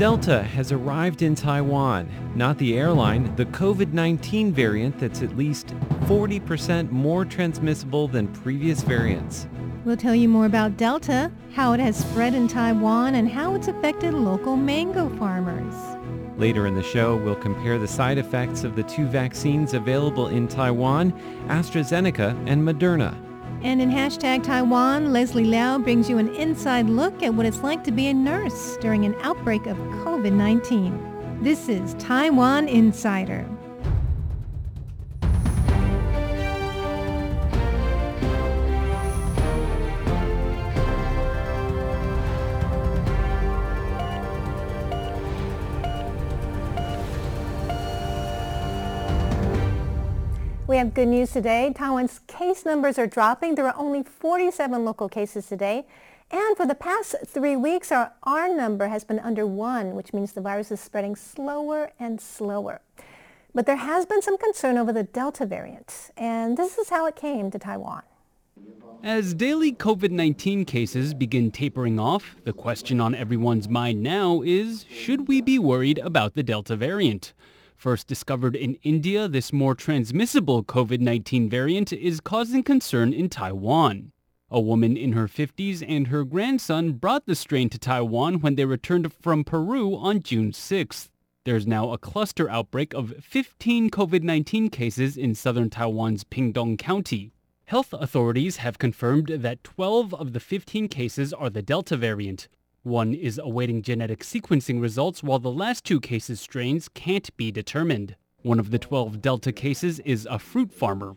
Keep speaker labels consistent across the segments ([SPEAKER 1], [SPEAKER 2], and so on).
[SPEAKER 1] Delta has arrived in Taiwan. Not the airline, the COVID-19 variant that's at least 40% more transmissible than previous variants.
[SPEAKER 2] We'll tell you more about Delta, how it has spread in Taiwan, and how it's affected local mango farmers.
[SPEAKER 1] Later in the show, we'll compare the side effects of the two vaccines available in Taiwan, AstraZeneca and Moderna.
[SPEAKER 2] And in hashtag Taiwan, Leslie Liao brings you an inside look at what it's like to be a nurse during an outbreak of COVID-19. This is Taiwan Insider. We have good news today. Taiwan's case numbers are dropping. There are only 47 local cases today. And for the past three weeks, our R number has been under one, which means the virus is spreading slower and slower. But there has been some concern over the Delta variant, and this is how it came to Taiwan.
[SPEAKER 3] As daily COVID-19 cases begin tapering off, the question on everyone's mind now is, should we be worried about the Delta variant? First discovered in India, this more transmissible COVID-19 variant is causing concern in Taiwan. A woman in her 50s and her grandson brought the strain to Taiwan when they returned from Peru on June 6th. There's now a cluster outbreak of 15 COVID-19 cases in southern Taiwan's Pingtung County. Health authorities have confirmed that 12 of the 15 cases are the Delta variant, one is awaiting genetic sequencing results while the last two cases strains can't be determined. One of the 12 Delta cases is a fruit farmer.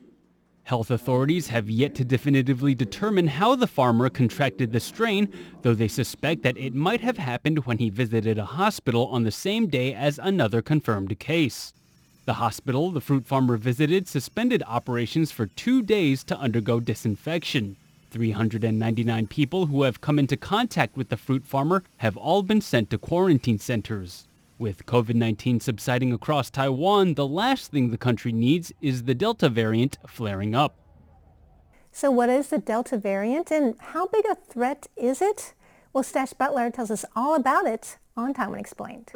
[SPEAKER 3] Health authorities have yet to definitively determine how the farmer contracted the strain, though they suspect that it might have happened when he visited a hospital on the same day as another confirmed case. The hospital the fruit farmer visited suspended operations for two days to undergo disinfection. 399 people who have come into contact with the fruit farmer have all been sent to quarantine centers. With COVID-19 subsiding across Taiwan, the last thing the country needs is the Delta variant flaring up.
[SPEAKER 2] So what is the Delta variant and how big a threat is it? Well, Stash Butler tells us all about it on Taiwan Explained.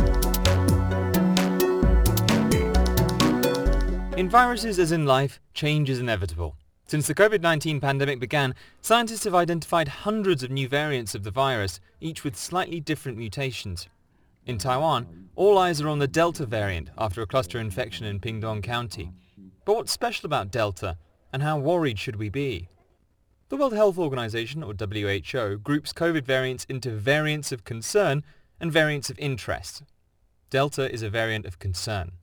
[SPEAKER 4] In viruses as in life, change is inevitable. Since the COVID-19 pandemic began, scientists have identified hundreds of new variants of the virus, each with slightly different mutations. In Taiwan, all eyes are on the Delta variant after a cluster infection in Pingtung County. But what's special about Delta, and how worried should we be? The World Health Organization, or WHO, groups COVID variants into variants of concern and variants of interest. Delta is a variant of concern.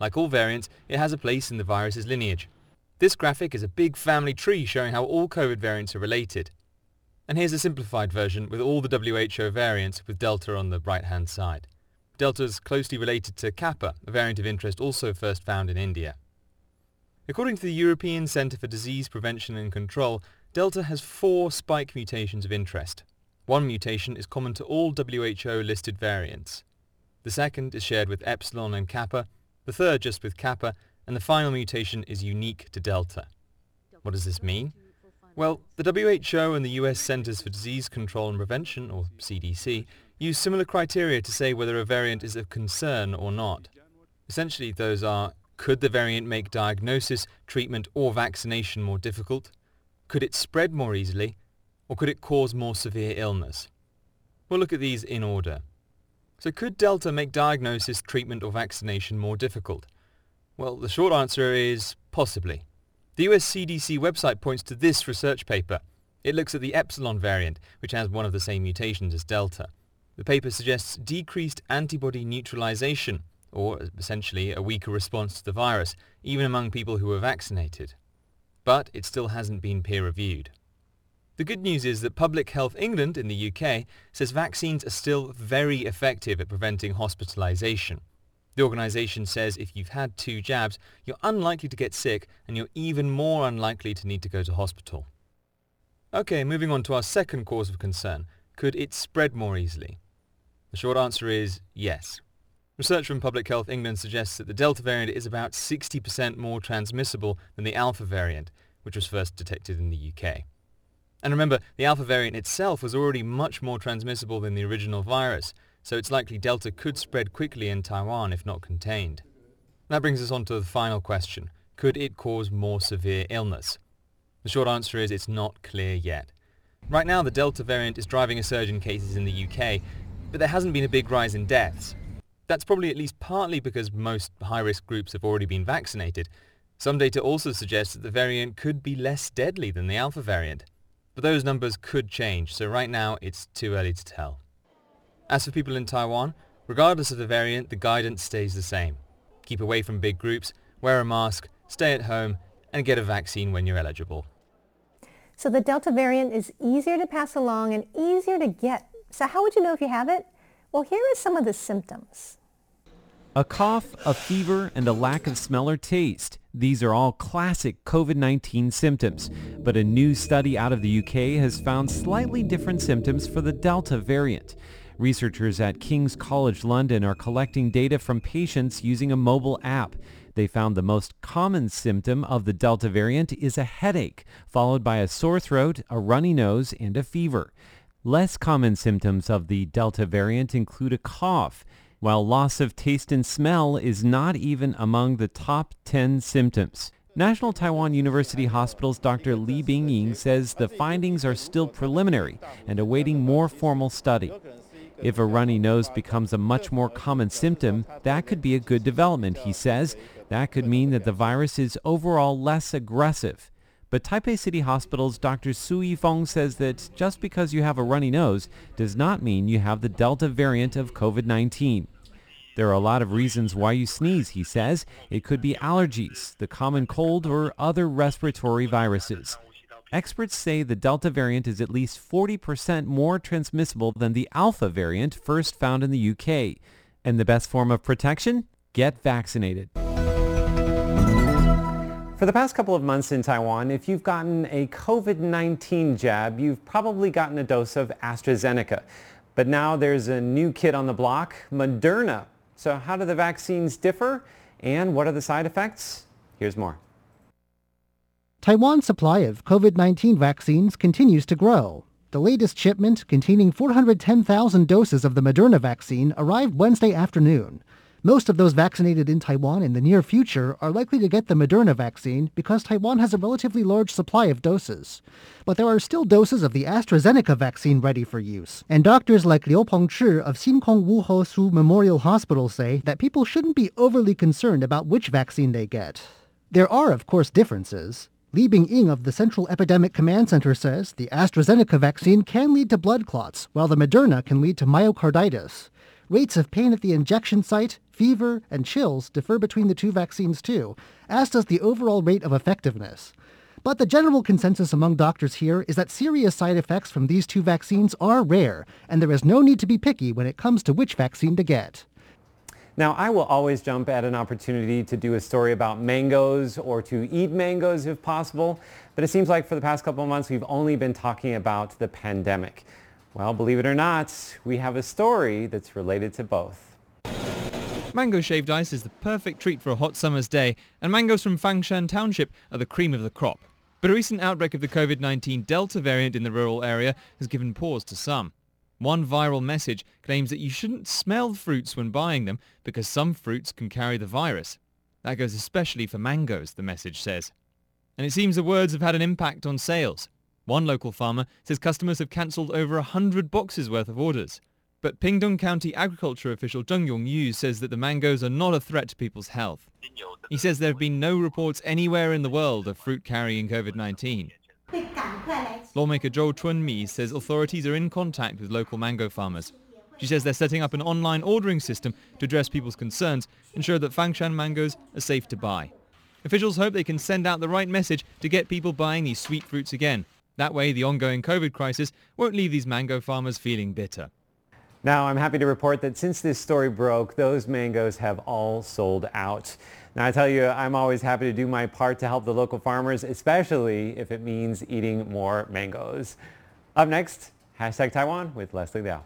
[SPEAKER 4] Like all variants, it has a place in the virus's lineage. This graphic is a big family tree showing how all COVID variants are related. And here's a simplified version with all the WHO variants with Delta on the right-hand side. Delta is closely related to Kappa, a variant of interest also first found in India. According to the European Centre for Disease Prevention and Control, Delta has four spike mutations of interest. One mutation is common to all WHO-listed variants. The second is shared with Epsilon and Kappa, the third just with Kappa, and the final mutation is unique to Delta. What does this mean? Well, the WHO and the US Centers for Disease Control and Prevention, or CDC, use similar criteria to say whether a variant is of concern or not. Essentially, those are, could the variant make diagnosis, treatment or vaccination more difficult? Could it spread more easily? Or could it cause more severe illness? We'll look at these in order. So could Delta make diagnosis, treatment or vaccination more difficult? Well, the short answer is possibly. The US CDC website points to this research paper. It looks at the epsilon variant, which has one of the same mutations as delta. The paper suggests decreased antibody neutralization, or essentially a weaker response to the virus, even among people who were vaccinated. But it still hasn't been peer-reviewed. The good news is that Public Health England in the UK says vaccines are still very effective at preventing hospitalization. The organisation says if you've had two jabs, you're unlikely to get sick and you're even more unlikely to need to go to hospital. Okay, moving on to our second cause of concern. Could it spread more easily? The short answer is yes. Research from Public Health England suggests that the Delta variant is about 60% more transmissible than the Alpha variant, which was first detected in the UK. And remember, the Alpha variant itself was already much more transmissible than the original virus, so it's likely Delta could spread quickly in Taiwan if not contained. That brings us on to the final question. Could it cause more severe illness? The short answer is it's not clear yet. Right now the Delta variant is driving a surge in cases in the UK, but there hasn't been a big rise in deaths. That's probably at least partly because most high-risk groups have already been vaccinated. Some data also suggests that the variant could be less deadly than the Alpha variant. But those numbers could change, so right now it's too early to tell. As for people in Taiwan, regardless of the variant, the guidance stays the same. Keep away from big groups, wear a mask, stay at home, and get a vaccine when you're eligible.
[SPEAKER 5] So the Delta variant is easier to pass along and easier to get. So how would you know if you have it? Well, here are some of the symptoms.
[SPEAKER 1] A cough, a fever, and a lack of smell or taste. These are all classic COVID-19 symptoms, but a new study out of the UK has found slightly different symptoms for the Delta variant. Researchers at King's College London are collecting data from patients using a mobile app. They found the most common symptom of the Delta variant is a headache, followed by a sore throat, a runny nose, and a fever. Less common symptoms of the Delta variant include a cough, while loss of taste and smell is not even among the top 10 symptoms. National Taiwan University Hospital's Dr. Li Bingying says the findings are still preliminary and awaiting more formal study. If a runny nose becomes a much more common symptom, that could be a good development, he says. That could mean that the virus is overall less aggressive. But Taipei City Hospital's Dr. Su Yifeng says that just because you have a runny nose does not mean you have the Delta variant of COVID-19. There are a lot of reasons why you sneeze, he says. It could be allergies, the common cold, or other respiratory viruses. Experts say the Delta variant is at least 40% more transmissible than the Alpha variant first found in the UK. And the best form of protection? Get vaccinated. For the past couple of months in Taiwan, if you've gotten a COVID-19 jab, you've probably gotten a dose of AstraZeneca. But now there's a new kid on the block, Moderna. So how do the vaccines differ and what are the side effects? Here's more.
[SPEAKER 6] Taiwan's supply of COVID-19 vaccines continues to grow. The latest shipment, containing 410,000 doses of the Moderna vaccine, arrived Wednesday afternoon. Most of those vaccinated in Taiwan in the near future are likely to get the Moderna vaccine because Taiwan has a relatively large supply of doses. But there are still doses of the AstraZeneca vaccine ready for use. And doctors like Liu Pengchi of Shin Kong Wu Ho-Su Memorial Hospital say that people shouldn't be overly concerned about which vaccine they get. There are, of course, differences. Li Bingying of the Central Epidemic Command Center says the AstraZeneca vaccine can lead to blood clots, while the Moderna can lead to myocarditis. Rates of pain at the injection site, fever, and chills differ between the two vaccines too, as does the overall rate of effectiveness. But the general consensus among doctors here is that serious side effects from these two vaccines are rare, and there is no need to be picky when it comes to which vaccine to get.
[SPEAKER 1] Now, I will always jump at an opportunity to do a story about mangoes or to eat mangoes if possible, but it seems like for the past couple of months we've only been talking about the pandemic. Well, believe it or not, we have a story that's related to both.
[SPEAKER 2] Mango shaved ice is the perfect treat for a hot summer's day, and mangoes from Fangshan Township are the cream of the crop. But a recent outbreak of the COVID-19 Delta variant in the rural area has given pause to some. One viral message claims that you shouldn't smell fruits when buying them because some fruits can carry the virus. That goes especially for mangoes, the message says. And it seems the words have had an impact on sales. One local farmer says customers have cancelled over 100 boxes worth of orders. But Pingtung County agriculture official Zheng Yongyu says that the mangoes are not a threat to people's health. He says there have been no reports anywhere in the world of fruit carrying COVID-19. Lawmaker Zhou Chunmi says authorities are in contact with local mango farmers. She says they're setting up an online ordering system to address people's concerns, ensure that Fangshan mangoes are safe to buy. Officials hope they can send out the right message to get people buying these sweet fruits again. That way, the ongoing COVID crisis won't leave these mango farmers feeling bitter.
[SPEAKER 1] Now, I'm happy to report that since this story broke, those mangoes have all sold out. Now, I tell you, I'm always happy to do my part to help the local farmers, especially if it means eating more mangoes. Up next, hashtag Taiwan with Leslie Liao.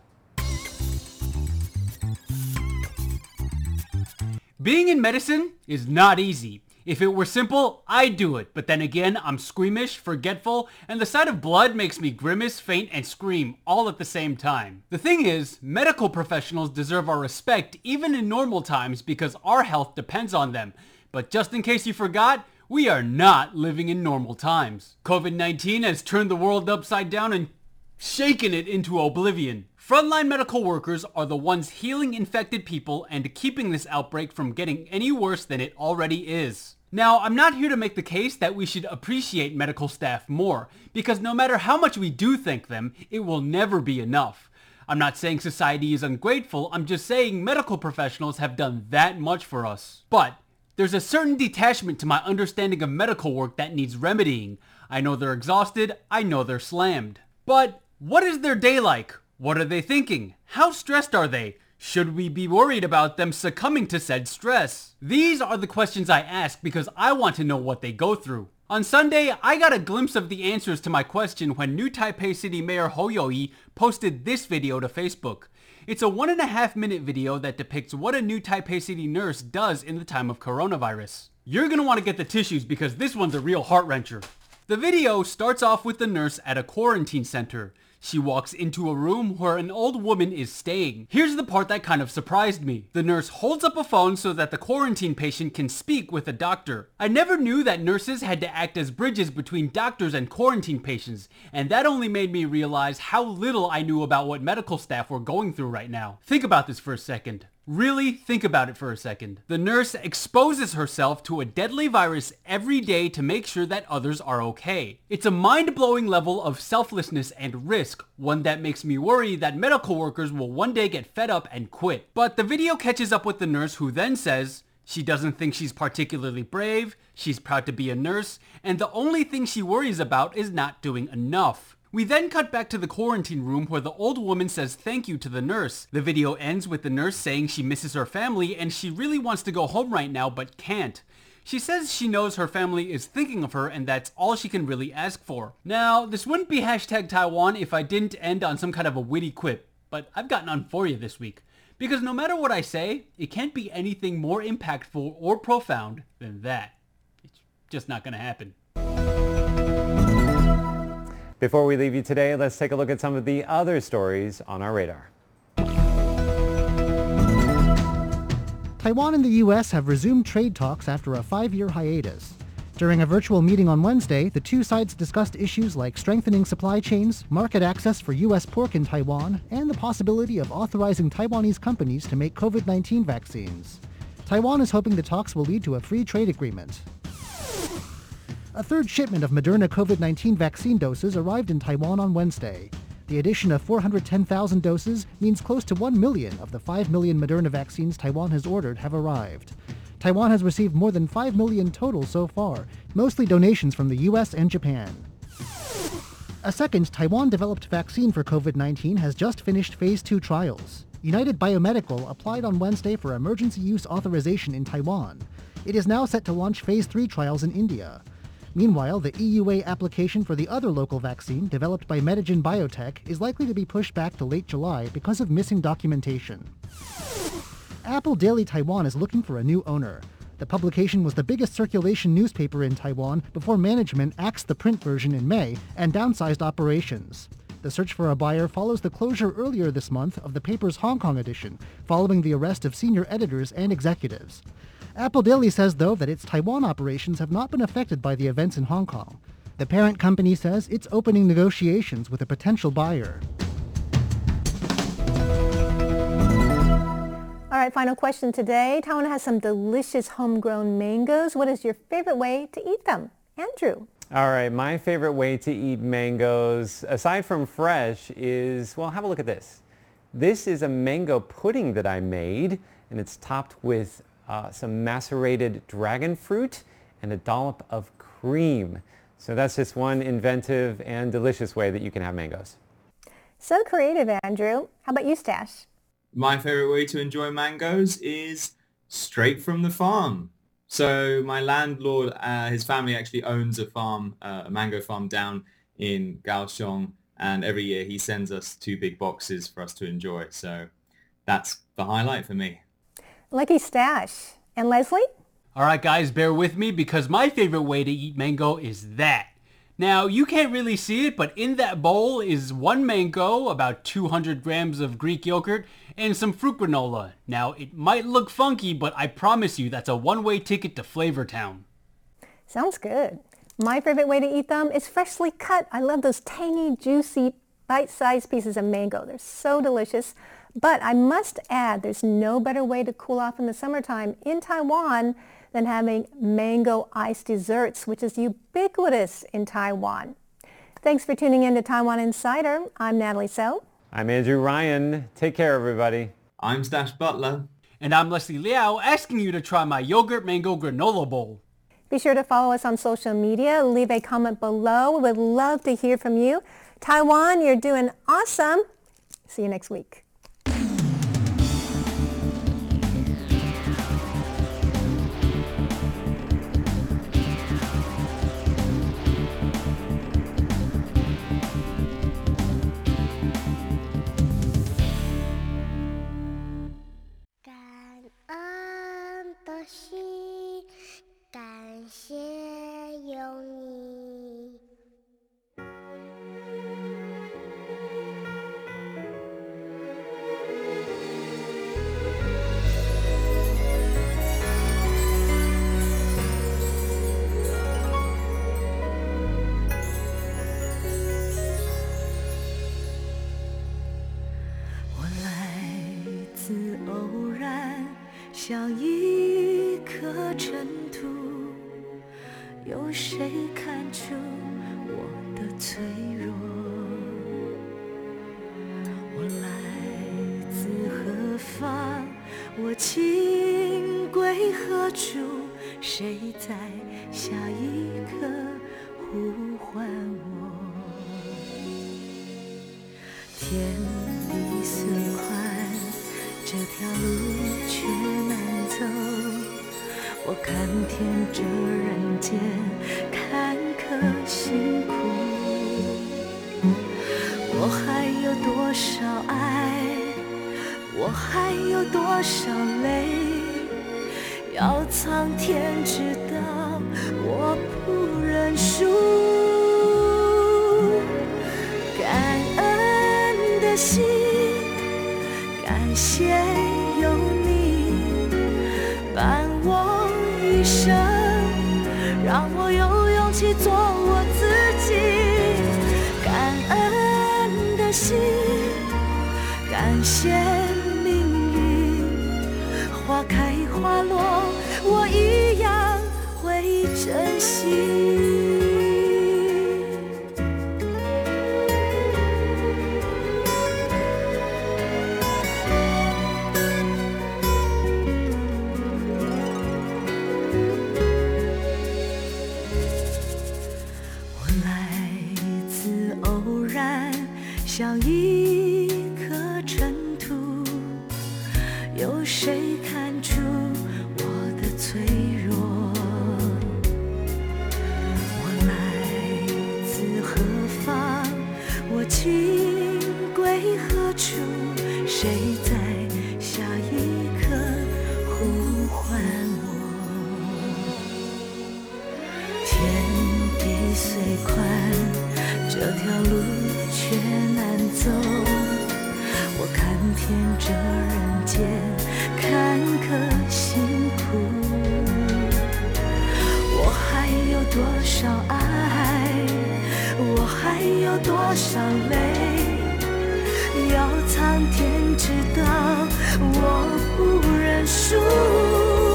[SPEAKER 3] Being in medicine is not easy. If it were simple, I'd do it, but then again, I'm squeamish, forgetful, and the sight of blood makes me grimace, faint, and scream all at the same time. The thing is, medical professionals deserve our respect even in normal times because our health depends on them. But just in case you forgot, we are not living in normal times. COVID-19 has turned the world upside down and shaken it into oblivion. Frontline medical workers are the ones healing infected people and keeping this outbreak from getting any worse than it already is. Now, I'm not here to make the case that we should appreciate medical staff more, because no matter how much we do thank them, it will never be enough. I'm not saying society is ungrateful, I'm just saying medical professionals have done that much for us. But there's a certain detachment to my understanding of medical work that needs remedying. I know they're exhausted, I know they're slammed. But what is their day like? What are they thinking? How stressed are they? Should we be worried about them succumbing to said stress? These are the questions I ask because I want to know what they go through. On Sunday, I got a glimpse of the answers to my question when new Taipei City Mayor Hou You-yi posted this video to Facebook. It's a one and a half minute video that depicts what a new Taipei City nurse does in the time of coronavirus. You're gonna want to get the tissues because this one's a real heart wrencher. The video starts off with the nurse at a quarantine center. She walks into a room where an old woman is staying. Here's the part that kind of surprised me. The nurse holds up a phone so that the quarantine patient can speak with a doctor. I never knew that nurses had to act as bridges between doctors and quarantine patients, and that only made me realize how little I knew about what medical staff were going through right now. Think about this for a second. Really think about it for a second. The nurse exposes herself to a deadly virus every day to make sure that others are okay. It's a mind-blowing level of selflessness and risk, one that makes me worry that medical workers will one day get fed up and quit. But the video catches up with the nurse who then says, she doesn't think she's particularly brave, she's proud to be a nurse, and the only thing she worries about is not doing enough. We then cut back to the quarantine room where the old woman says thank you to the nurse. The video ends with the nurse saying she misses her family and she really wants to go home right now but can't. She says she knows her family is thinking of her and that's all she can really ask for. Now, this wouldn't be hashtag Taiwan if I didn't end on some kind of a witty quip, but I've got none for you this week. Because no matter what I say, it can't be anything more impactful or profound than that. It's just not gonna happen.
[SPEAKER 7] Before we leave you today, let's take a look at some of the other stories on our radar.
[SPEAKER 6] Taiwan and the U.S. have resumed trade talks after a five-year hiatus. During a virtual meeting on Wednesday, the two sides discussed issues like strengthening supply chains, market access for U.S. pork in Taiwan, and the possibility of authorizing Taiwanese companies to make COVID-19 vaccines. Taiwan is hoping the talks will lead to a free trade agreement. A third shipment of Moderna COVID-19 vaccine doses arrived in Taiwan on Wednesday. The addition of 410,000 doses means close to 1 million of the 5 million Moderna vaccines Taiwan has ordered have arrived. Taiwan has received more than 5 million total so far, mostly donations from the US and Japan. A second Taiwan-developed vaccine for COVID-19 has just finished phase 2 trials. United Biomedical applied on Wednesday for emergency use authorization in Taiwan. It is now set to launch phase 3 trials in India. Meanwhile, the EUA application for the other local vaccine, developed by Medigen Biotech, is likely to be pushed back to late July because of missing documentation. Apple Daily Taiwan is looking for a new owner. The publication was the biggest circulation newspaper in Taiwan before management axed the print version in May and downsized operations. The search for a buyer follows the closure earlier this month of the paper's Hong Kong edition, following the arrest of senior editors and executives. Apple Daily says, though, that its Taiwan operations have not been affected by the events in Hong Kong. The parent company says it's opening negotiations with a potential buyer.
[SPEAKER 2] All right, final question today. Taiwan has some delicious homegrown mangoes. What is your favorite way to eat them? Andrew.
[SPEAKER 7] All right, my favorite way to eat mangoes, aside from fresh, is, well, have a look at this. This is a mango pudding that I made, and it's topped with uh, some macerated dragon fruit, and a dollop of cream. So that's just one inventive and delicious way that you can have mangoes.
[SPEAKER 2] So creative, Andrew. How about you, Stash?
[SPEAKER 4] My favorite way to enjoy mangoes is straight from the farm. So my landlord, uh, his family actually owns a farm, uh, a mango farm down in Kaohsiung, and every year he sends us two big boxes for us to enjoy. So that's the highlight for me.
[SPEAKER 2] Lucky Stash. And Leslie?
[SPEAKER 3] Alright guys, bear with me because my favorite way to eat mango is that. Now, you can't really see it, but in that bowl is one mango, about 200 grams of Greek yogurt, and some fruit granola. Now, it might look funky, but I promise you that's a one-way ticket to Flavor Town.
[SPEAKER 2] Sounds good. My favorite way to eat them is freshly cut. I love those tangy, juicy, bite-sized pieces of mango. They're so delicious. But I must add, there's no better way to cool off in the summertime in Taiwan than having mango ice desserts, which is ubiquitous in Taiwan. Thanks for tuning in to Taiwan Insider. I'm Natalie Tso.
[SPEAKER 7] I'm Andrew Ryan. Take care, everybody.
[SPEAKER 4] I'm Stash Butler.
[SPEAKER 3] And I'm Leslie Liao asking you to try my yogurt mango granola bowl.
[SPEAKER 2] Be sure to follow us on social media. Leave a comment below. We would love to hear from you. Taiwan, you're doing awesome. See you next week.
[SPEAKER 8] 我还有多少爱，我还有多少泪，要苍天知道，我不认输。感恩的心，感谢。谢人间坎坷辛苦。我还有多少爱我还有多少泪要苍天知道我不认输。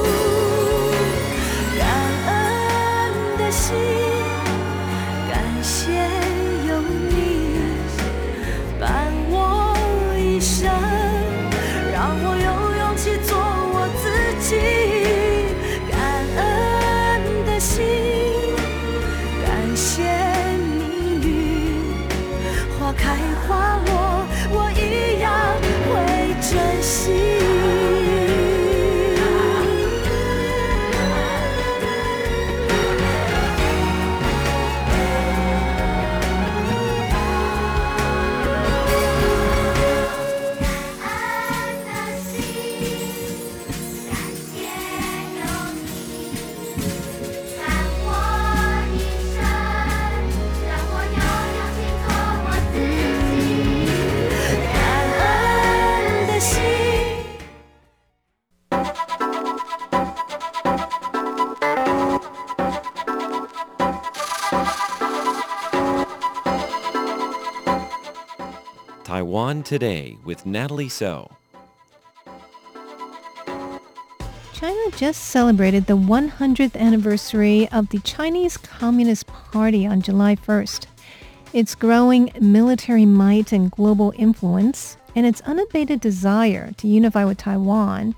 [SPEAKER 9] Taiwan Today with Natalie Tso.
[SPEAKER 5] China just celebrated the 100th anniversary of the Chinese Communist Party on July 1st. Its growing military might and global influence, and its unabated desire to unify with Taiwan,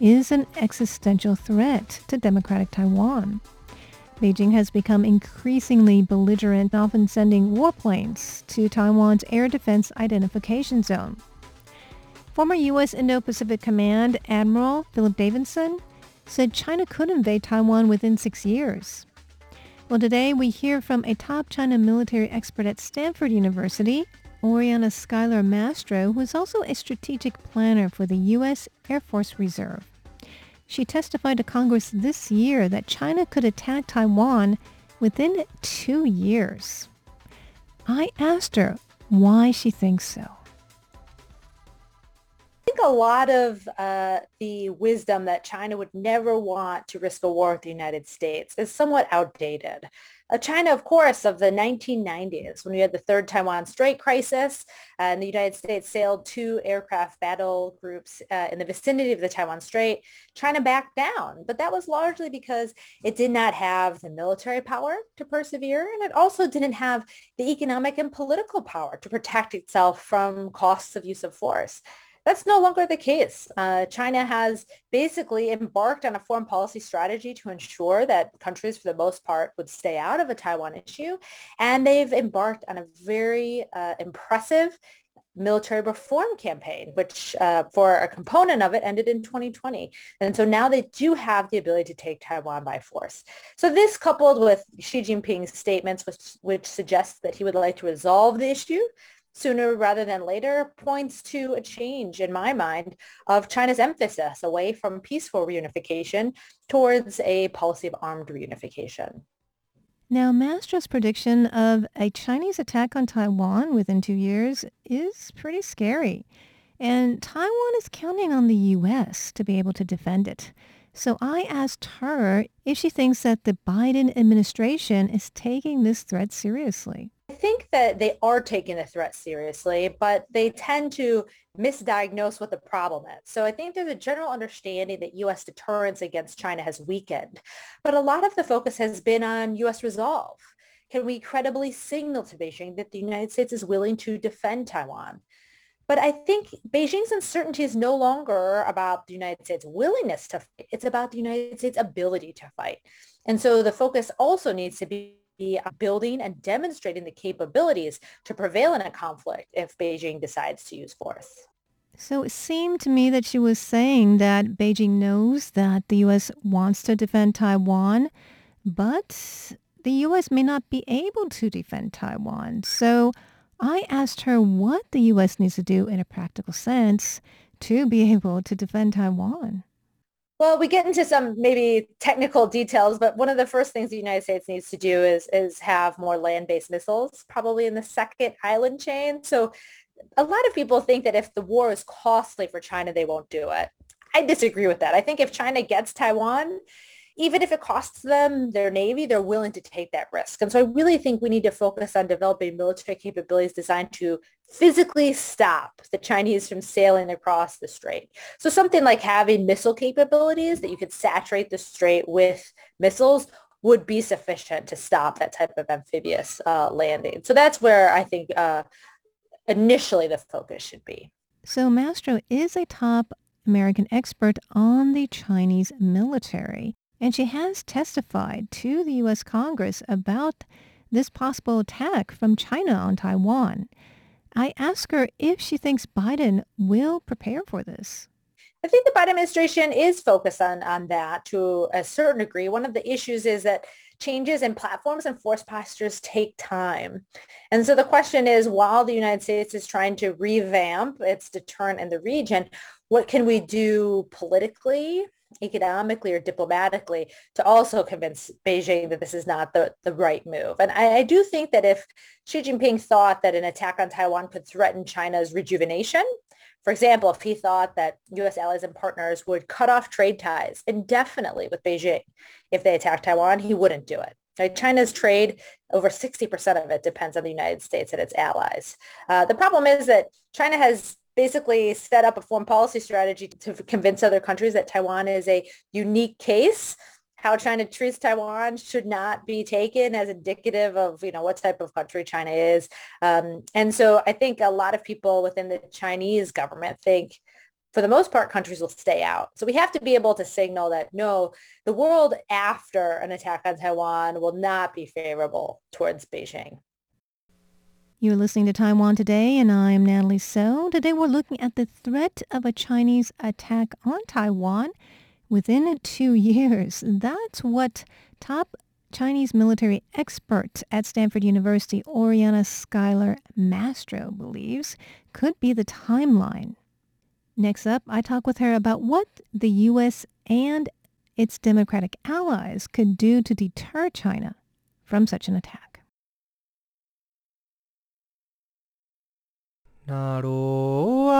[SPEAKER 5] is an existential threat to democratic Taiwan. Beijing has become increasingly belligerent, often sending warplanes to Taiwan's air defense identification zone. Former U.S. Indo-Pacific Command Admiral Philip Davidson said China could invade Taiwan within six years. Well, today we hear from a top China military expert at Stanford University, Oriana Skylar Mastro, who is also a strategic planner for the U.S. Air Force Reserve. She testified to Congress this year that China could attack Taiwan within two years. I asked her why she thinks so. I
[SPEAKER 10] think a lot of uh, the wisdom that China would never want to risk a war with the United States is somewhat outdated. Uh, China, of course, of the 1990s, when we had the third Taiwan Strait crisis, uh, and the United States sailed two aircraft battle groups uh, in the vicinity of the Taiwan Strait, China backed down. But that was largely because it did not have the military power to persevere, and it also didn't have the economic and political power to protect itself from costs of use of force. That's no longer the case. Uh, China has basically embarked on a foreign policy strategy to ensure that countries, for the most part, would stay out of a Taiwan issue. And they've embarked on a very uh, impressive military reform campaign, which uh, for a component of it ended in 2020. And so now they do have the ability to take Taiwan by force. So this coupled with Xi Jinping's statements, which, which suggests that he would like to resolve the issue sooner rather than later points to a change in my mind of China's emphasis away from peaceful reunification towards a policy of armed reunification.
[SPEAKER 5] Now, Mastro's prediction of a Chinese attack on Taiwan within two years is pretty scary. And Taiwan is counting on the U.S. to be able to defend it. So I asked her if she thinks that the Biden administration is taking this threat seriously.
[SPEAKER 10] I think that they are taking the threat seriously, but they tend to misdiagnose what the problem is. So I think there's a general understanding that U.S. deterrence against China has weakened, but a lot of the focus has been on U.S. resolve. Can we credibly signal to Beijing that the United States is willing to defend Taiwan? But I think Beijing's uncertainty is no longer about the United States' willingness to fight. It's about the United States' ability to fight. And so the focus also needs to be building and demonstrating the capabilities to prevail in a conflict if Beijing decides to use force.
[SPEAKER 5] So it seemed to me that she was saying that Beijing knows that the U.S. wants to defend Taiwan, but the U.S. may not be able to defend Taiwan. So I asked her what the U.S. needs to do in a practical sense to be able to defend Taiwan.
[SPEAKER 10] Well, we get into some maybe technical details, but one of the first things the United States needs to do is is have more land-based missiles, probably in the second island chain. So a lot of people think that if the war is costly for China, they won't do it. I disagree with that. I think if China gets Taiwan, even if it costs them their navy, they're willing to take that risk. And so I really think we need to focus on developing military capabilities designed to physically stop the Chinese from sailing across the strait. So something like having missile capabilities that you could saturate the strait with missiles would be sufficient to stop that type of amphibious uh, landing. So that's where I think uh, initially the focus should be.
[SPEAKER 5] So Mastro is a top American expert on the Chinese military, and she has testified to the U.S. Congress about this possible attack from China on Taiwan. I asked her if she thinks Biden will prepare for this.
[SPEAKER 10] I think the Biden administration is focused on, on that to a certain degree. One of the issues is that changes in platforms and force postures take time. And so the question is, while the United States is trying to revamp its deterrent in the region, what can we do politically economically or diplomatically to also convince Beijing that this is not the, the right move. And I, I, do think that if Xi Jinping thought that an attack on Taiwan could threaten China's rejuvenation, for example, if he thought that U.S. allies and partners would cut off trade ties indefinitely with Beijing if they attacked Taiwan, he wouldn't do it. China's trade, over 60% of it depends on the United States and its allies. Uh, the problem is that China has basically set up a foreign policy strategy to convince other countries that Taiwan is a unique case. How China treats Taiwan should not be taken as indicative of, you know, what type of country China is. Um, and so I think a lot of people within the Chinese government think for the most part, countries will stay out. So we have to be able to signal that no, the world after an attack on Taiwan will not be favorable towards Beijing.
[SPEAKER 5] You're listening to Taiwan Today, and I'm Natalie Tso. Today we're looking at the threat of a Chinese attack on Taiwan within two years. That's what top Chinese military expert at Stanford University, Oriana Skylar Mastro, believes could be the timeline. Next up, I talk with her about what the U.S. and its democratic allies could do to deter China from such an attack.
[SPEAKER 11] なろわ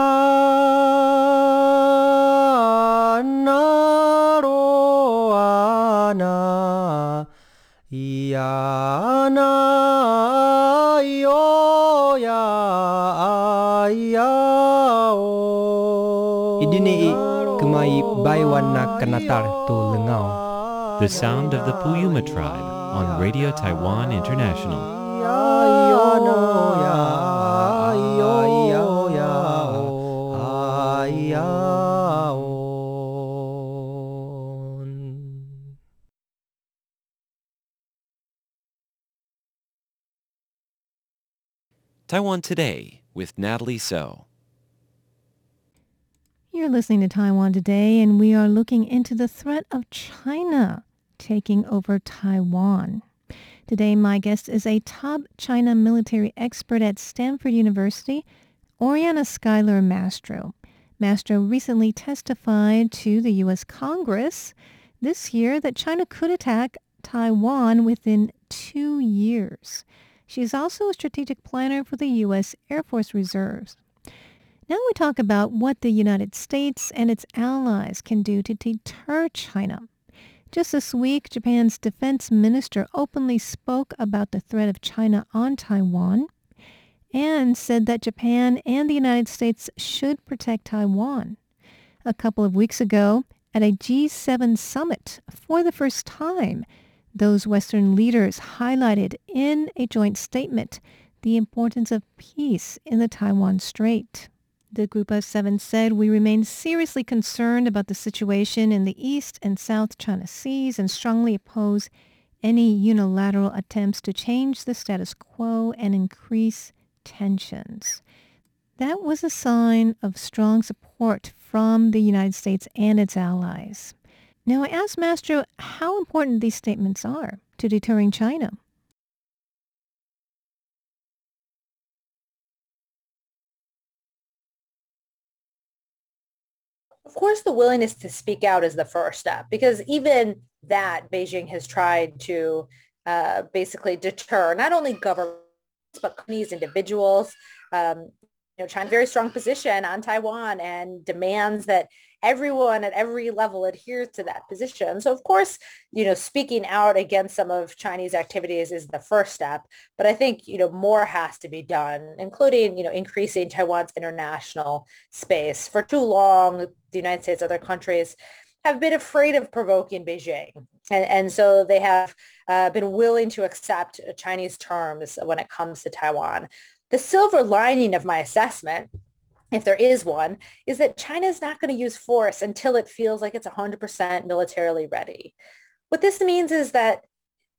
[SPEAKER 11] なろわないやないよやいやお Idini kumai baiwana kanatar tu lengau
[SPEAKER 9] The sound of the Puyuma tribe on Radio Taiwan International. Taiwan Today with Natalie Tso.
[SPEAKER 5] You're listening to Taiwan Today, and we are looking into the threat of China taking over Taiwan. Today, my guest is a top China military expert at Stanford University, Oriana Skylar Mastro. Mastro recently testified to the U.S. Congress this year that China could attack Taiwan within two years. She is also a strategic planner for the U.S. Air Force Reserves. Now we talk about what the United States and its allies can do to deter China. Just this week, Japan's defense minister openly spoke about the threat of China on Taiwan and said that Japan and the United States should protect Taiwan. A couple of weeks ago, at a G7 summit, for the first time, those Western leaders highlighted in a joint statement the importance of peace in the Taiwan Strait. The Group of Seven said we remain seriously concerned about the situation in the East and South China Seas and strongly oppose any unilateral attempts to change the status quo and increase tensions. That was a sign of strong support from the United States and its allies. Now, I asked Mastro how important these statements are to deterring China.
[SPEAKER 10] Of course, the willingness to speak out is the first step because even that Beijing has tried to uh, basically deter not only governments but companies, individuals. Um, know, China's very strong position on Taiwan and demands that everyone at every level adheres to that position. So of course, you know, speaking out against some of Chinese activities is the first step, but I think, you know, more has to be done, including, you know, increasing Taiwan's international space. For too long, the United States, other countries have been afraid of provoking Beijing. And, and so they have uh, been willing to accept Chinese terms when it comes to Taiwan. The silver lining of my assessment if there is one, is that China is not going to use force until it feels like it's 100% militarily ready. What this means is that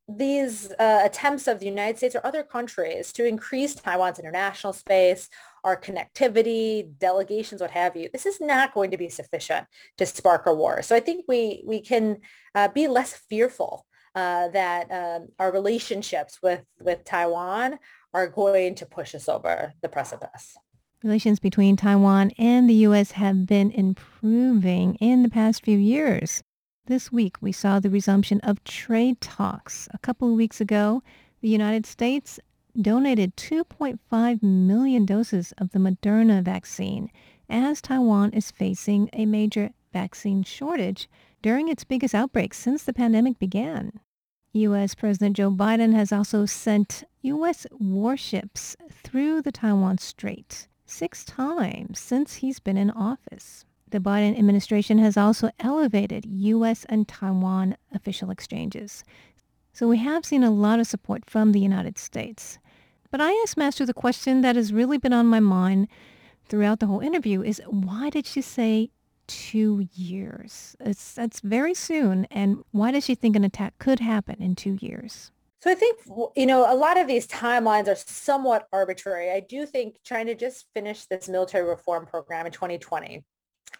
[SPEAKER 10] these uh, attempts of the United States or other countries to increase Taiwan's international space, our connectivity, delegations, what have you, this is not going to be sufficient to spark a war. So I think we, we can uh, be less fearful uh, that um, our relationships with, with Taiwan are going to push us over the precipice.
[SPEAKER 5] Relations between Taiwan and the U.S. have been improving in the past few years. This week, we saw the resumption of trade talks. A couple of weeks ago, the United States donated 2.5 million doses of the Moderna vaccine as Taiwan is facing a major vaccine shortage during its biggest outbreak since the pandemic began. U.S. President Joe Biden has also sent U.S. warships through the Taiwan Strait six times since he's been in office. The Biden administration has also elevated U.S. and Taiwan official exchanges. So we have seen a lot of support from the United States. But I asked Mastro the question that has really been on my mind throughout the whole interview is why did she say two years? It's, that's very soon. And why does she think an attack could happen in two years?
[SPEAKER 10] So I think, you know, a lot of these timelines are somewhat arbitrary. I do think China just finished this military reform program in 2020.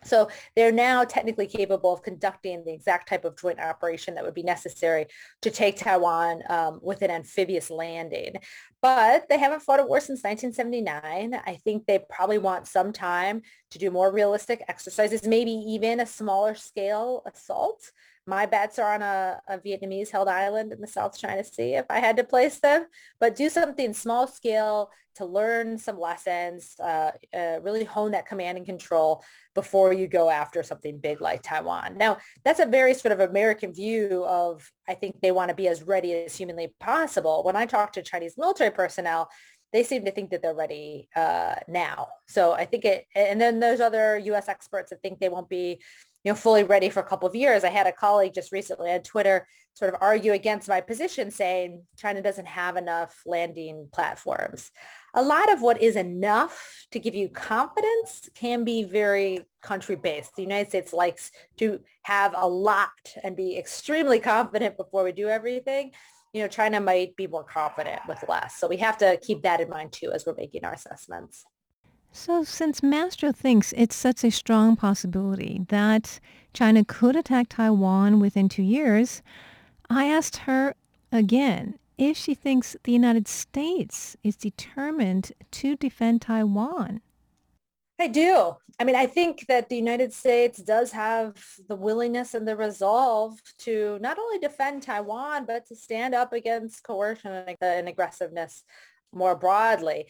[SPEAKER 10] So they're now technically capable of conducting the exact type of joint operation that would be necessary to take Taiwan um, with an amphibious landing. But they haven't fought a war since 1979. I think they probably want some time to do more realistic exercises, maybe even a smaller scale assault my bets are on a, a Vietnamese held island in the South China Sea if I had to place them, but do something small scale to learn some lessons, uh, uh, really hone that command and control before you go after something big like Taiwan. Now, that's a very sort of American view of, I think they want to be as ready as humanly possible. When I talk to Chinese military personnel, they seem to think that they're ready uh, now. So I think it, and then there's other U.S. experts that think they won't be you know, fully ready for a couple of years. I had a colleague just recently on Twitter sort of argue against my position saying China doesn't have enough landing platforms. A lot of what is enough to give you confidence can be very country based. The United States likes to have a lot and be extremely confident before we do everything. You know, China might be more confident with less. So we have to keep that in mind too as we're making our assessments.
[SPEAKER 5] So since Mastro thinks it's such a strong possibility that China could attack Taiwan within two years, I asked her again if she thinks the United States is determined to defend Taiwan.
[SPEAKER 10] I do. I mean, I think that the United States does have the willingness and the resolve to not only defend Taiwan, but to stand up against coercion and aggressiveness more broadly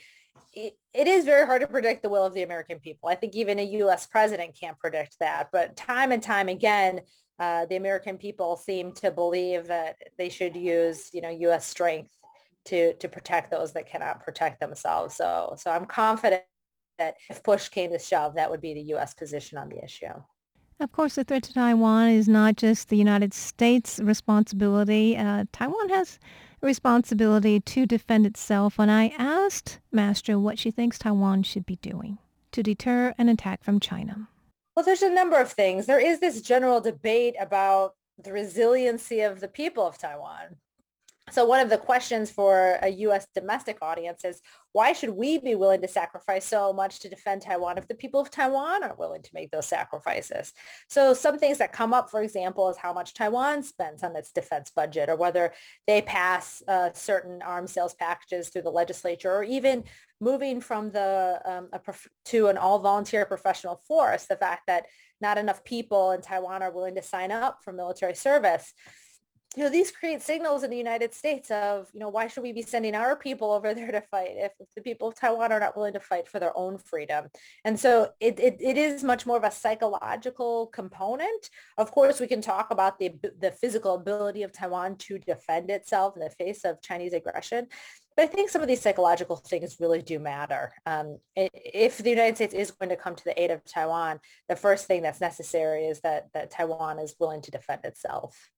[SPEAKER 10] it, is very hard to predict the will of the American people. I think even a U.S. president can't predict that. But time and time again, uh, the American people seem to believe that they should use, you know, U.S. strength to to protect those that cannot protect themselves. So so I'm confident that if push came to shove, that would be the U.S. position on the issue.
[SPEAKER 5] Of course, the threat to Taiwan is not just the United States' responsibility. Uh, Taiwan has responsibility to defend itself when I asked Mastro what she thinks Taiwan should be doing to deter an attack from China.
[SPEAKER 10] Well, there's a number of things. There is this general debate about the resiliency of the people of Taiwan. So one of the questions for a U.S. domestic audience is, why should we be willing to sacrifice so much to defend Taiwan if the people of Taiwan aren't willing to make those sacrifices? So some things that come up, for example, is how much Taiwan spends on its defense budget or whether they pass uh, certain arms sales packages through the legislature or even moving from the um, prof- to an all-volunteer professional force, the fact that not enough people in Taiwan are willing to sign up for military service you know, these create signals in the United States of, you know, why should we be sending our people over there to fight if, the people of Taiwan are not willing to fight for their own freedom? And so it, it, it is much more of a psychological component. Of course, we can talk about the, the physical ability of Taiwan to defend itself in the face of Chinese aggression. But I think some of these psychological things really do matter. Um, if the United States is going to come to the aid of Taiwan, the first thing that's necessary is that, that Taiwan is willing to defend itself.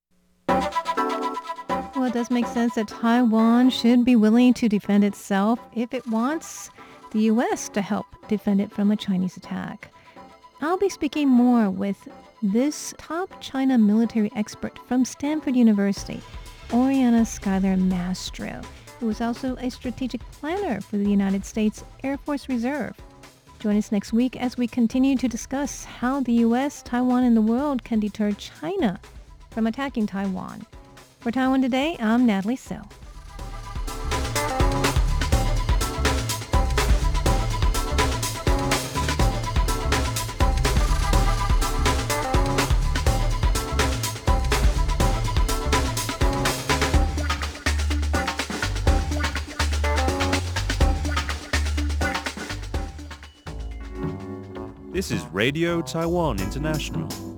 [SPEAKER 5] Well, it does make sense that Taiwan should be willing to defend itself if it wants the U.S. to help defend it from a Chinese attack. I'll be speaking more with this top China military expert from Stanford University, Oriana Skylar Mastro, who is also a strategic planner for the United States Air Force Reserve. Join us next week as we continue to discuss how the U.S., Taiwan, and the world can deter China from attacking Taiwan. For Taiwan Today, I'm Natalie Tso.
[SPEAKER 12] This is Radio Taiwan International.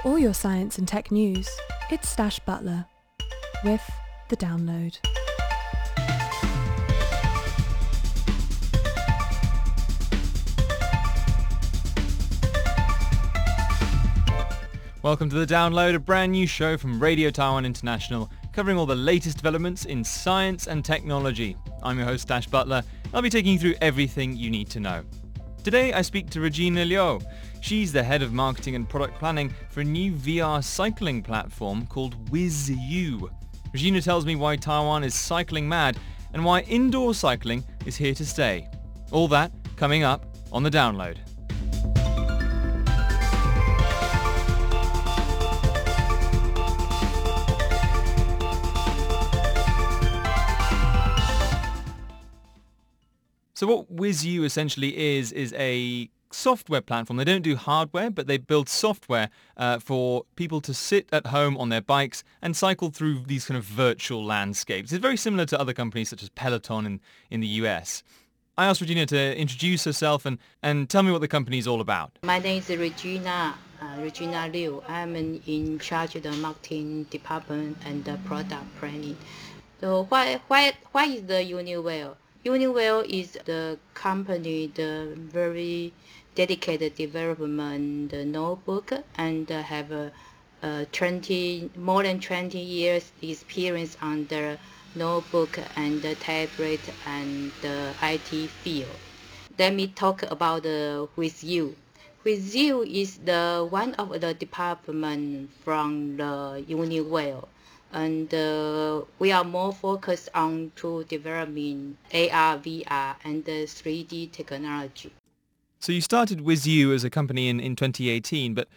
[SPEAKER 13] For all your science and tech news,
[SPEAKER 12] It's Stash Butler with The Download.
[SPEAKER 4] Welcome to The Download, a brand new show from Radio Taiwan International, covering all the latest developments in science and technology. I'm your host, Stash Butler. I'll be taking you through everything you need to know. Today I speak to Regina Liu. She's the head of marketing and product planning for a new VR cycling platform called WizU. Regina tells me why Taiwan is cycling mad and why indoor cycling is here to stay. All that coming up on the download. So what WizU essentially is, is a software platform. They don't do hardware, but they build software uh, for people to sit at home on their bikes and cycle through these kind of virtual landscapes. It's very similar to other companies such as Peloton in, in the US. I asked Regina to introduce herself and, and tell me what the company is all about.
[SPEAKER 13] My name is Regina, uh, Regina Liu. I'm in charge of the marketing department and the product planning. So why, why, why is the Uniwill? Uniwill is the company, the very dedicated development notebook and have a, a 20, more than 20 years experience on the notebook and the tablet and the IT field. Let me talk about uh, WizU. With you is the one of the department from the Uniwill and uh, we are more focused on to developing AR, VR, and 3D technology.
[SPEAKER 4] So you started WizU as a company in, in 2018, but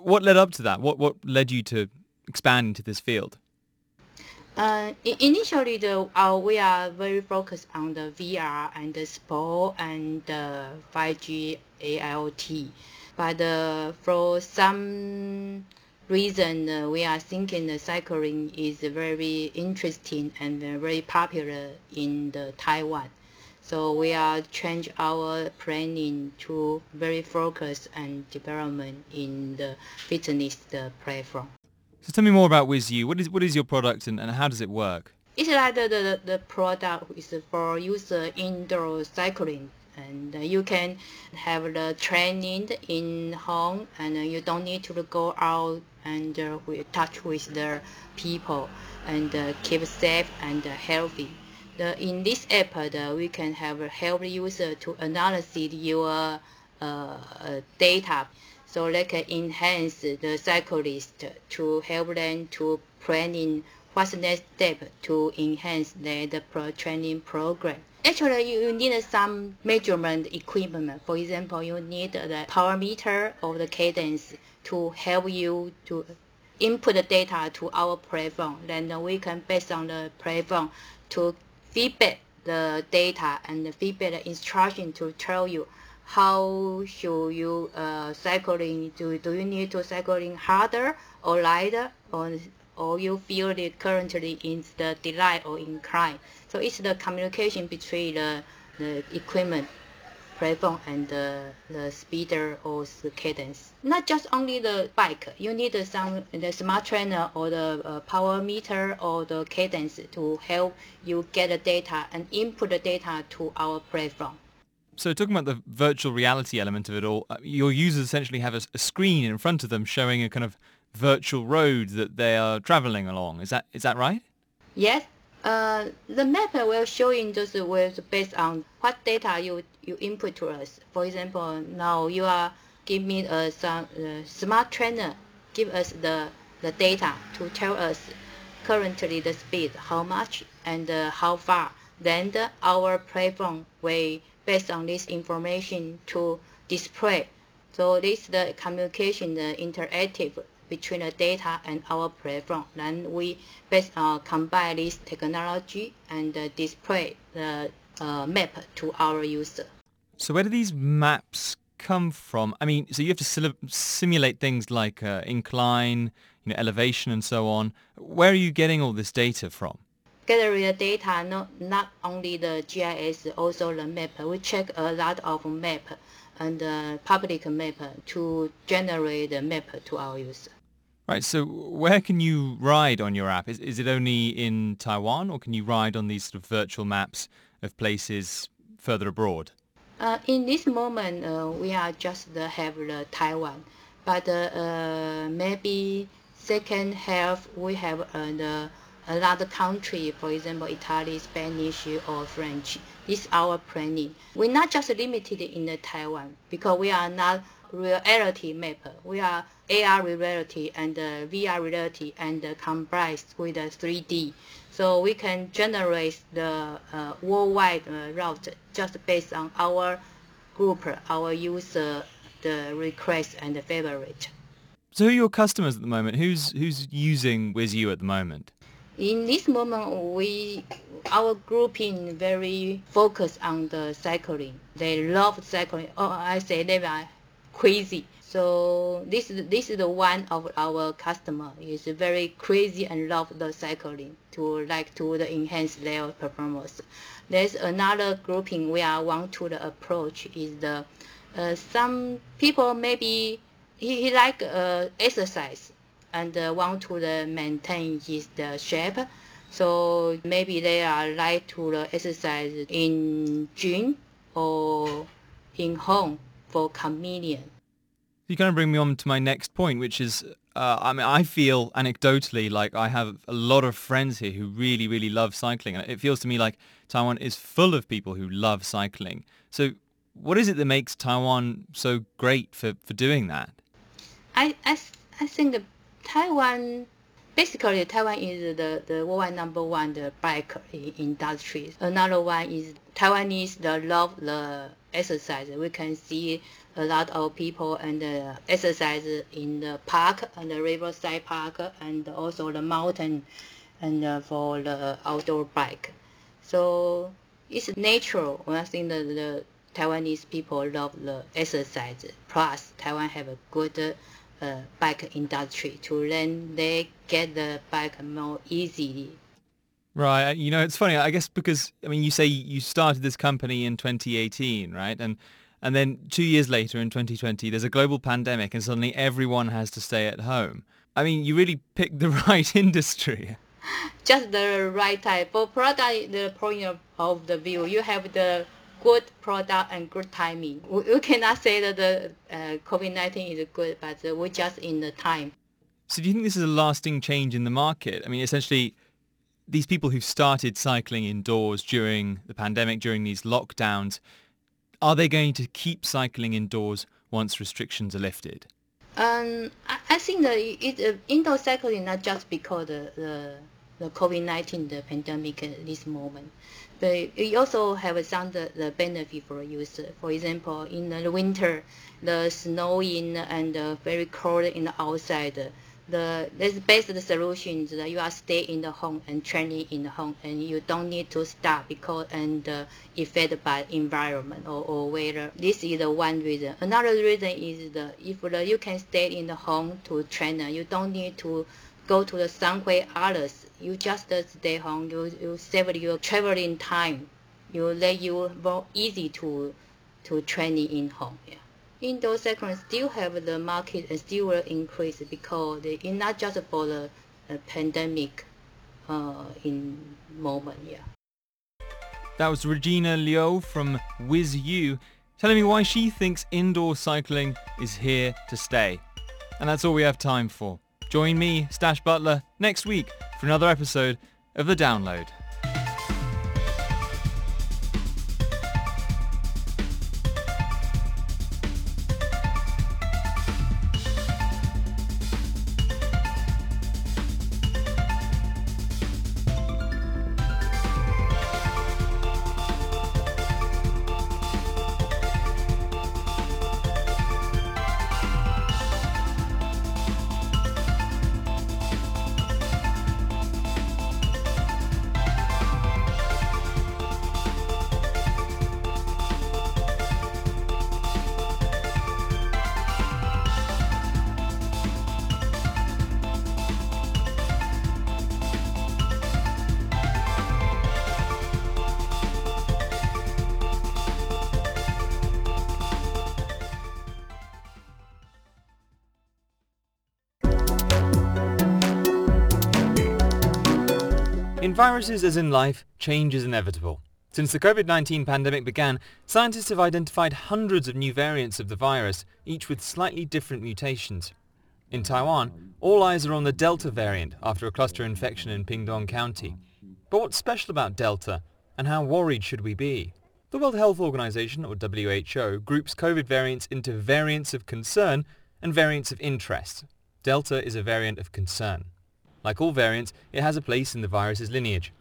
[SPEAKER 4] what led up to that? What, what led you to expand into this field?
[SPEAKER 13] Uh, initially, the, uh, we are very focused on the VR and the sport and the 5G IoT. But uh, for some reason uh, we are thinking the cycling is very interesting and very popular in the Taiwan. So we are change our planning to very focus and development in the fitness the platform.
[SPEAKER 4] So tell me more about WizU. What is what is your product and, and how does it work?
[SPEAKER 13] It's like the, the, the product is for user indoor cycling and you can have the training in home and you don't need to go out and uh, touch with the people and uh, keep safe and healthy. The, in this app, uh, the, we can have help user to analyze your uh, uh, data so they uh, can enhance the cyclist to help them to planning what's the next step to enhance their the pro training program. Actually, you, you need some measurement equipment. For example, you need the power meter or the cadence to help you to input the data to our platform. Then we can, based on the platform, to feedback the data and feedback the instruction to tell you how should you uh, cycling, do, do you need to cycling harder or lighter or or you feel it currently in the delight or incline. So it's the communication between the, the equipment platform and the, the speeder or the cadence. Not just only the bike, you need some the smart trainer or the uh, power meter or the cadence to help you get the data and input the data to our platform.
[SPEAKER 4] So talking about the virtual reality element of it all, uh, your users essentially have a, a screen in front of them showing a kind of virtual road that they are traveling along. Is that is that right?
[SPEAKER 13] Yes. Uh, the map will show in those ways based on what data you, you input to us. For example, now you are give me a some, uh, smart trainer, give us the, the data to tell us currently the speed, how much and uh, how far. Then the, our platform will, based on this information, to display. So this is the communication, the interactive between the data and our platform. Then we based uh, combine this technology and uh, display the uh, map to our user.
[SPEAKER 4] So where do these maps come from? I mean, so you have to simulate things like uh, incline, you know, elevation and so on. Where are you getting all this data from?
[SPEAKER 13] Gathering the data, not, not only the GIS, also the map. We check a lot of map and uh, public map to generate the map to our user.
[SPEAKER 4] Right, so where can you ride on your app? Is, is it only in Taiwan or can you ride on these sort of virtual maps of places further abroad?
[SPEAKER 13] Uh, in this moment, uh, we are just uh, have the Taiwan, but uh, uh, maybe second half we have uh, the another country, for example, Italy, Spanish, or French. This is our planning. We're not just limited in the Taiwan because we are not reality mapper. We are AR reality and uh, VR reality and uh, combined with uh, 3D. So we can generate the uh, worldwide uh, route just based on our group, our user, the request and the favorite.
[SPEAKER 4] So who are your customers at the moment? Who's who's using WizU at the moment?
[SPEAKER 13] In this moment, we our grouping very focused on the cycling. They love cycling. Oh, I say they are crazy. So this is this is the one of our customer is very crazy and love the cycling to like to the enhance their performance. There's another grouping we are want to the approach is the uh, some people maybe he, he like uh, exercise and uh, want to the maintain his the shape. So maybe they are like to the exercise in gym or in home for convenience.
[SPEAKER 4] You kind of bring me on to my next point, which is, uh, I mean, I feel anecdotally like I have a lot of friends here who really, really love cycling. It feels to me like Taiwan is full of people who love cycling. So what is it that makes Taiwan so great for, for doing that?
[SPEAKER 13] I, I, I think Taiwan, basically Taiwan is the, the worldwide number one the bike industry. Another one is Taiwanese the love the exercise. We can see a lot of people and uh, exercise in the park and the riverside park and also the mountain and uh, for the outdoor bike. So it's natural. I think that the Taiwanese people love the exercise. Plus, Taiwan have a good uh, bike industry to then they get the bike more easily.
[SPEAKER 4] Right. You know, it's funny. I guess because I mean, you say you started this company in 2018, right? And and then two years later in 2020, there's a global pandemic and suddenly everyone has to stay at home. I mean, you really picked the right industry.
[SPEAKER 13] Just the right type. For product, the point of the view, you have the good product and good timing. We, cannot say that the uh, COVID-19 is good, but we're just in the time.
[SPEAKER 4] So do you think this is a lasting change in the market? I mean, essentially, these people who started cycling indoors during the pandemic, during these lockdowns, are they going to keep cycling indoors once restrictions are lifted?
[SPEAKER 13] Um, I, I think that it, uh, indoor cycling not just because the, the, the COVID-19 the pandemic at this moment, but it also have some the, the benefit for user. For example, in the winter, the snowing and uh, very cold in the outside, the there's best solutions that you are stay in the home and training in the home and you don't need to stop because and uh, affected by environment or, or weather. This is the one reason. Another reason is the if the, you can stay in the home to train, you don't need to go to the somewhere others. You just stay home. You you save your traveling time. You let you more easy to to training in home. Yeah indoor cycling still have the market and still will increase because it's not just for the uh, pandemic uh, in moment, yeah.
[SPEAKER 4] That was Regina Liu from WizU telling me why she thinks indoor cycling is here to stay. And that's all we have time for. Join me, Stash Butler, next week for another episode of The Download. Viruses as in life, change is inevitable. Since the COVID-19 pandemic began, scientists have identified hundreds of new variants of the virus, each with slightly different mutations. In Taiwan, all eyes are on the Delta variant after a cluster infection in Pingtung County. But what's special about Delta, and how worried should we be? The World Health Organization, or WHO, groups COVID variants into variants of concern and variants of interest. Delta is a variant of concern. Like all variants, it has a place in the virus's lineage.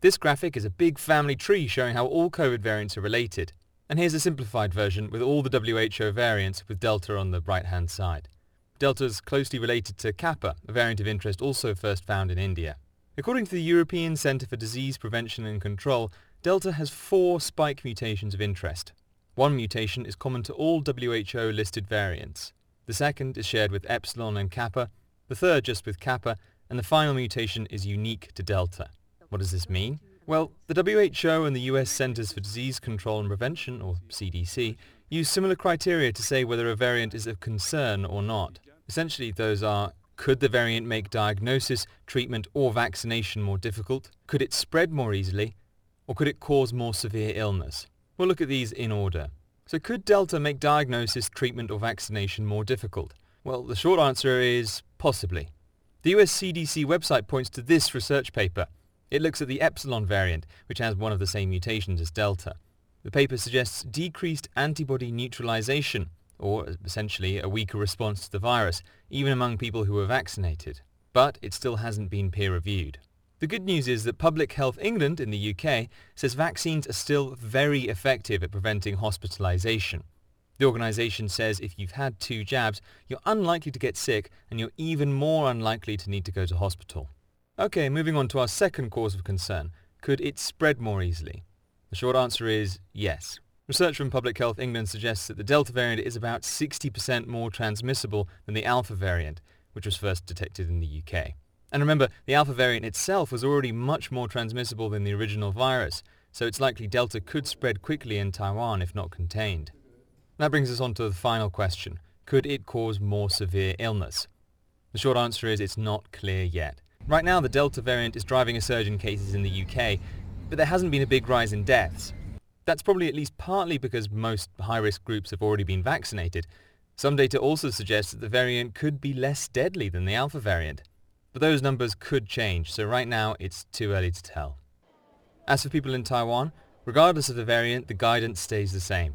[SPEAKER 4] This graphic is a big family tree showing how all COVID variants are related. And here's a simplified version with all the WHO variants with Delta on the right-hand side. Delta is closely related to Kappa, a variant of interest also first found in India. According to the European Centre for Disease Prevention and Control, Delta has four spike mutations of interest. One mutation is common to all WHO-listed variants. The second is shared with Epsilon and Kappa, the third just with Kappa, and the final mutation is unique to Delta. What does this mean? Well, the WHO and the US Centers for Disease Control and Prevention, or CDC, use similar criteria to say whether a variant is of concern or not. Essentially, those are, could the variant make diagnosis, treatment, or vaccination more difficult? Could it spread more easily? Or could it cause more severe illness? We'll look at these in order. So could Delta make diagnosis, treatment, or vaccination more difficult? Well, the short answer is possibly. The US CDC website points to this research paper. It looks at the Epsilon variant, which has one of the same mutations as Delta. The paper suggests decreased antibody neutralization, or essentially a weaker response to the virus, even among people who were vaccinated. But it still hasn't been peer-reviewed. The good news is that Public Health England in the UK says vaccines are still very effective at preventing hospitalization. The organisation says if you've had two jabs, you're unlikely to get sick and you're even more unlikely to need to go to hospital. Okay, moving on to our second cause of concern. Could it spread more easily? The short answer is yes. Research from Public Health England suggests that the Delta variant is about 60% more transmissible than the Alpha variant, which was first detected in the UK. And remember, the Alpha variant itself was already much more transmissible than the original virus, so it's likely Delta could spread quickly in Taiwan if not contained. That brings us on to the final question. Could it cause more severe illness? The short answer is it's not clear yet. Right now, the Delta variant is driving a surge in cases in the UK, but there hasn't been a big rise in deaths. That's probably at least partly because most high-risk groups have already been vaccinated. Some data also suggests that the variant could be less deadly than the Alpha variant. But those numbers could change, so right now it's too early to tell. As for people in Taiwan, regardless of the variant, the guidance stays the same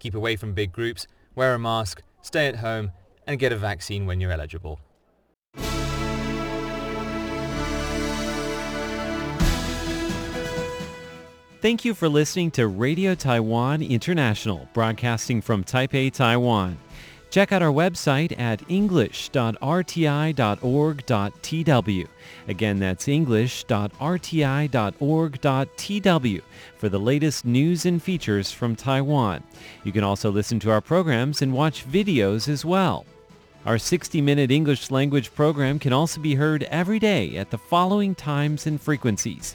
[SPEAKER 4] keep away from big groups, wear a mask, stay at home, and get a vaccine when you're eligible.
[SPEAKER 1] Thank you for listening to Radio Taiwan International, broadcasting from Taipei, Taiwan. Check out our website at english.rti.org.tw. Again, that's english.rti.org.tw for the latest news and features from Taiwan. You can also listen to our programs and watch videos as well. Our 60-minute English language program can also be heard every day at the following times and frequencies